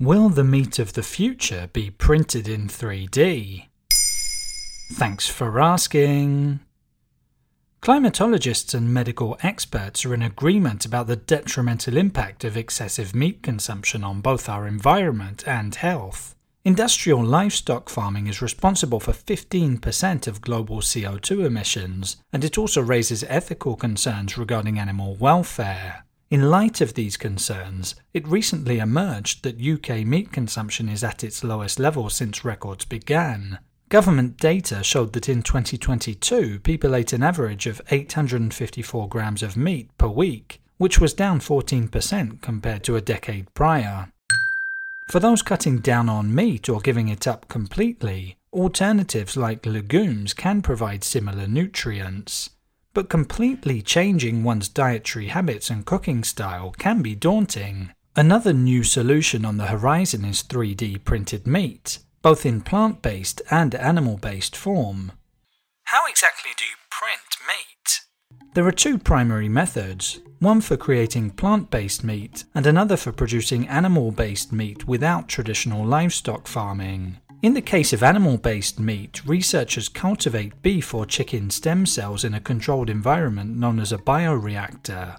Will the meat of the future be printed in 3D? Thanks for asking. Climatologists and medical experts are in agreement about the detrimental impact of excessive meat consumption on both our environment and health. Industrial livestock farming is responsible for 15% of global CO2 emissions, and it also raises ethical concerns regarding animal welfare. In light of these concerns, it recently emerged that UK meat consumption is at its lowest level since records began. Government data showed that in 2022, people ate an average of 854 grams of meat per week, which was down 14% compared to a decade prior. For those cutting down on meat or giving it up completely, alternatives like legumes can provide similar nutrients. But completely changing one's dietary habits and cooking style can be daunting. Another new solution on the horizon is 3D printed meat, both in plant based and animal based form. How exactly do you print meat? There are two primary methods one for creating plant based meat, and another for producing animal based meat without traditional livestock farming. In the case of animal based meat, researchers cultivate beef or chicken stem cells in a controlled environment known as a bioreactor.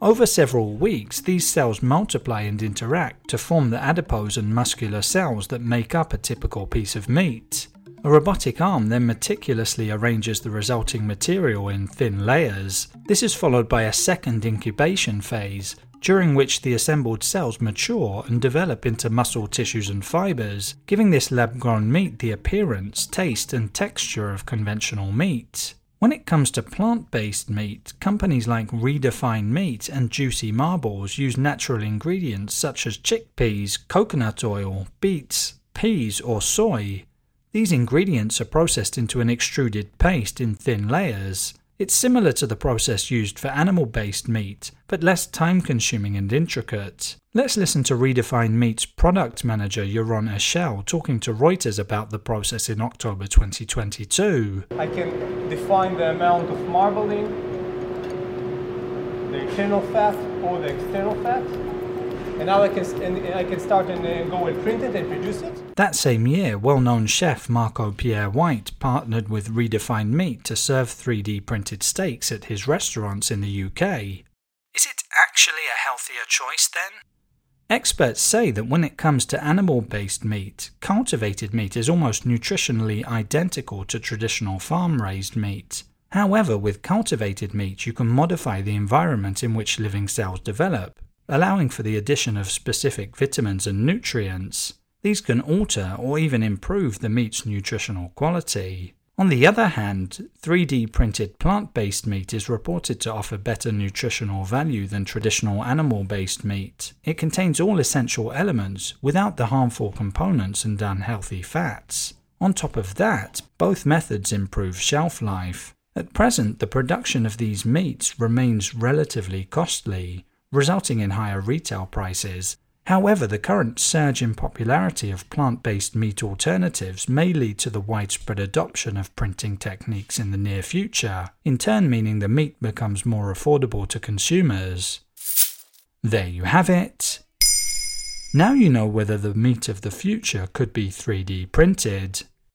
Over several weeks, these cells multiply and interact to form the adipose and muscular cells that make up a typical piece of meat. A robotic arm then meticulously arranges the resulting material in thin layers. This is followed by a second incubation phase, during which the assembled cells mature and develop into muscle tissues and fibers, giving this lab grown meat the appearance, taste, and texture of conventional meat. When it comes to plant based meat, companies like Redefine Meat and Juicy Marbles use natural ingredients such as chickpeas, coconut oil, beets, peas, or soy. These ingredients are processed into an extruded paste in thin layers. It's similar to the process used for animal based meat, but less time consuming and intricate. Let's listen to Redefine Meat's product manager Yaron Eshel talking to Reuters about the process in October 2022. I can define the amount of marbling, the internal fat or the external fat, and now I can, and I can start and uh, go and print it and produce it. That same year, well known chef Marco Pierre White partnered with Redefined Meat to serve 3D printed steaks at his restaurants in the UK. Is it actually a healthier choice then? Experts say that when it comes to animal based meat, cultivated meat is almost nutritionally identical to traditional farm raised meat. However, with cultivated meat, you can modify the environment in which living cells develop, allowing for the addition of specific vitamins and nutrients. These can alter or even improve the meat's nutritional quality. On the other hand, 3D printed plant based meat is reported to offer better nutritional value than traditional animal based meat. It contains all essential elements without the harmful components and unhealthy fats. On top of that, both methods improve shelf life. At present, the production of these meats remains relatively costly, resulting in higher retail prices. However, the current surge in popularity of plant based meat alternatives may lead to the widespread adoption of printing techniques in the near future, in turn, meaning the meat becomes more affordable to consumers. There you have it. Now you know whether the meat of the future could be 3D printed.